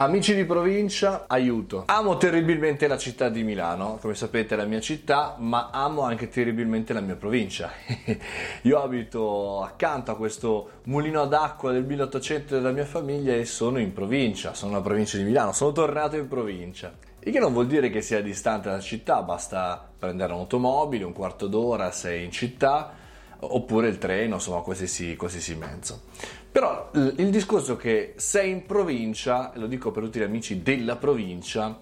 Amici di provincia, aiuto. Amo terribilmente la città di Milano, come sapete è la mia città, ma amo anche terribilmente la mia provincia. Io abito accanto a questo mulino d'acqua del 1800 della mia famiglia e sono in provincia, sono nella provincia di Milano, sono tornato in provincia. Il che non vuol dire che sia distante dalla città, basta prendere un'automobile, un quarto d'ora sei in città, oppure il treno, insomma qualsiasi, qualsiasi mezzo. Però il discorso è che sei in provincia, lo dico per tutti gli amici della provincia,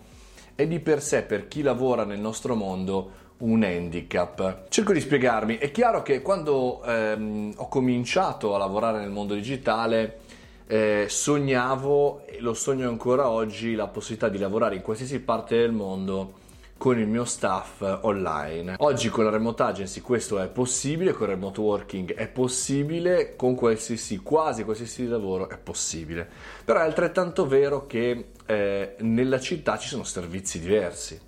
è di per sé per chi lavora nel nostro mondo un handicap. Cerco di spiegarmi, è chiaro che quando ehm, ho cominciato a lavorare nel mondo digitale eh, sognavo, e lo sogno ancora oggi, la possibilità di lavorare in qualsiasi parte del mondo con il mio staff online. Oggi con la remote agency questo è possibile, con il remote working è possibile, con qualsiasi, quasi qualsiasi lavoro è possibile. Però è altrettanto vero che eh, nella città ci sono servizi diversi.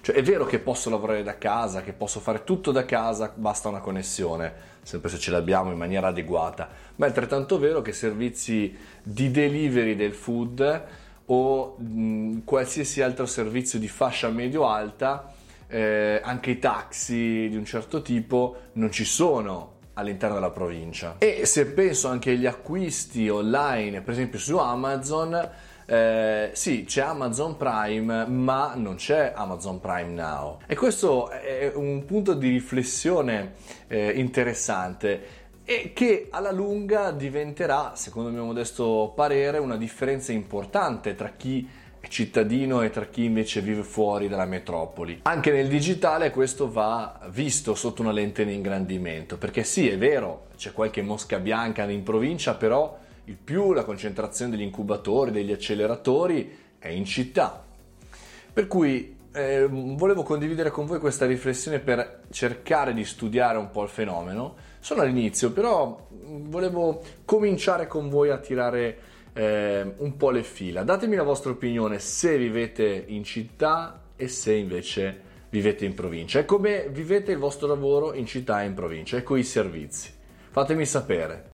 Cioè è vero che posso lavorare da casa, che posso fare tutto da casa, basta una connessione, sempre se ce l'abbiamo in maniera adeguata, ma è altrettanto vero che servizi di delivery del food o mh, qualsiasi altro servizio di fascia medio-alta, eh, anche i taxi di un certo tipo non ci sono all'interno della provincia. E se penso anche agli acquisti online, per esempio su Amazon, eh, sì, c'è Amazon Prime, ma non c'è Amazon Prime Now. E questo è un punto di riflessione eh, interessante e che alla lunga diventerà, secondo il mio modesto parere, una differenza importante tra chi è cittadino e tra chi invece vive fuori dalla metropoli. Anche nel digitale questo va visto sotto una lente di ingrandimento, perché sì, è vero, c'è qualche mosca bianca in provincia, però il più la concentrazione degli incubatori, degli acceleratori è in città. Per cui eh, volevo condividere con voi questa riflessione per cercare di studiare un po' il fenomeno. Sono all'inizio, però volevo cominciare con voi a tirare eh, un po' le fila. Datemi la vostra opinione se vivete in città e se invece vivete in provincia e come vivete il vostro lavoro in città e in provincia e con i servizi. Fatemi sapere.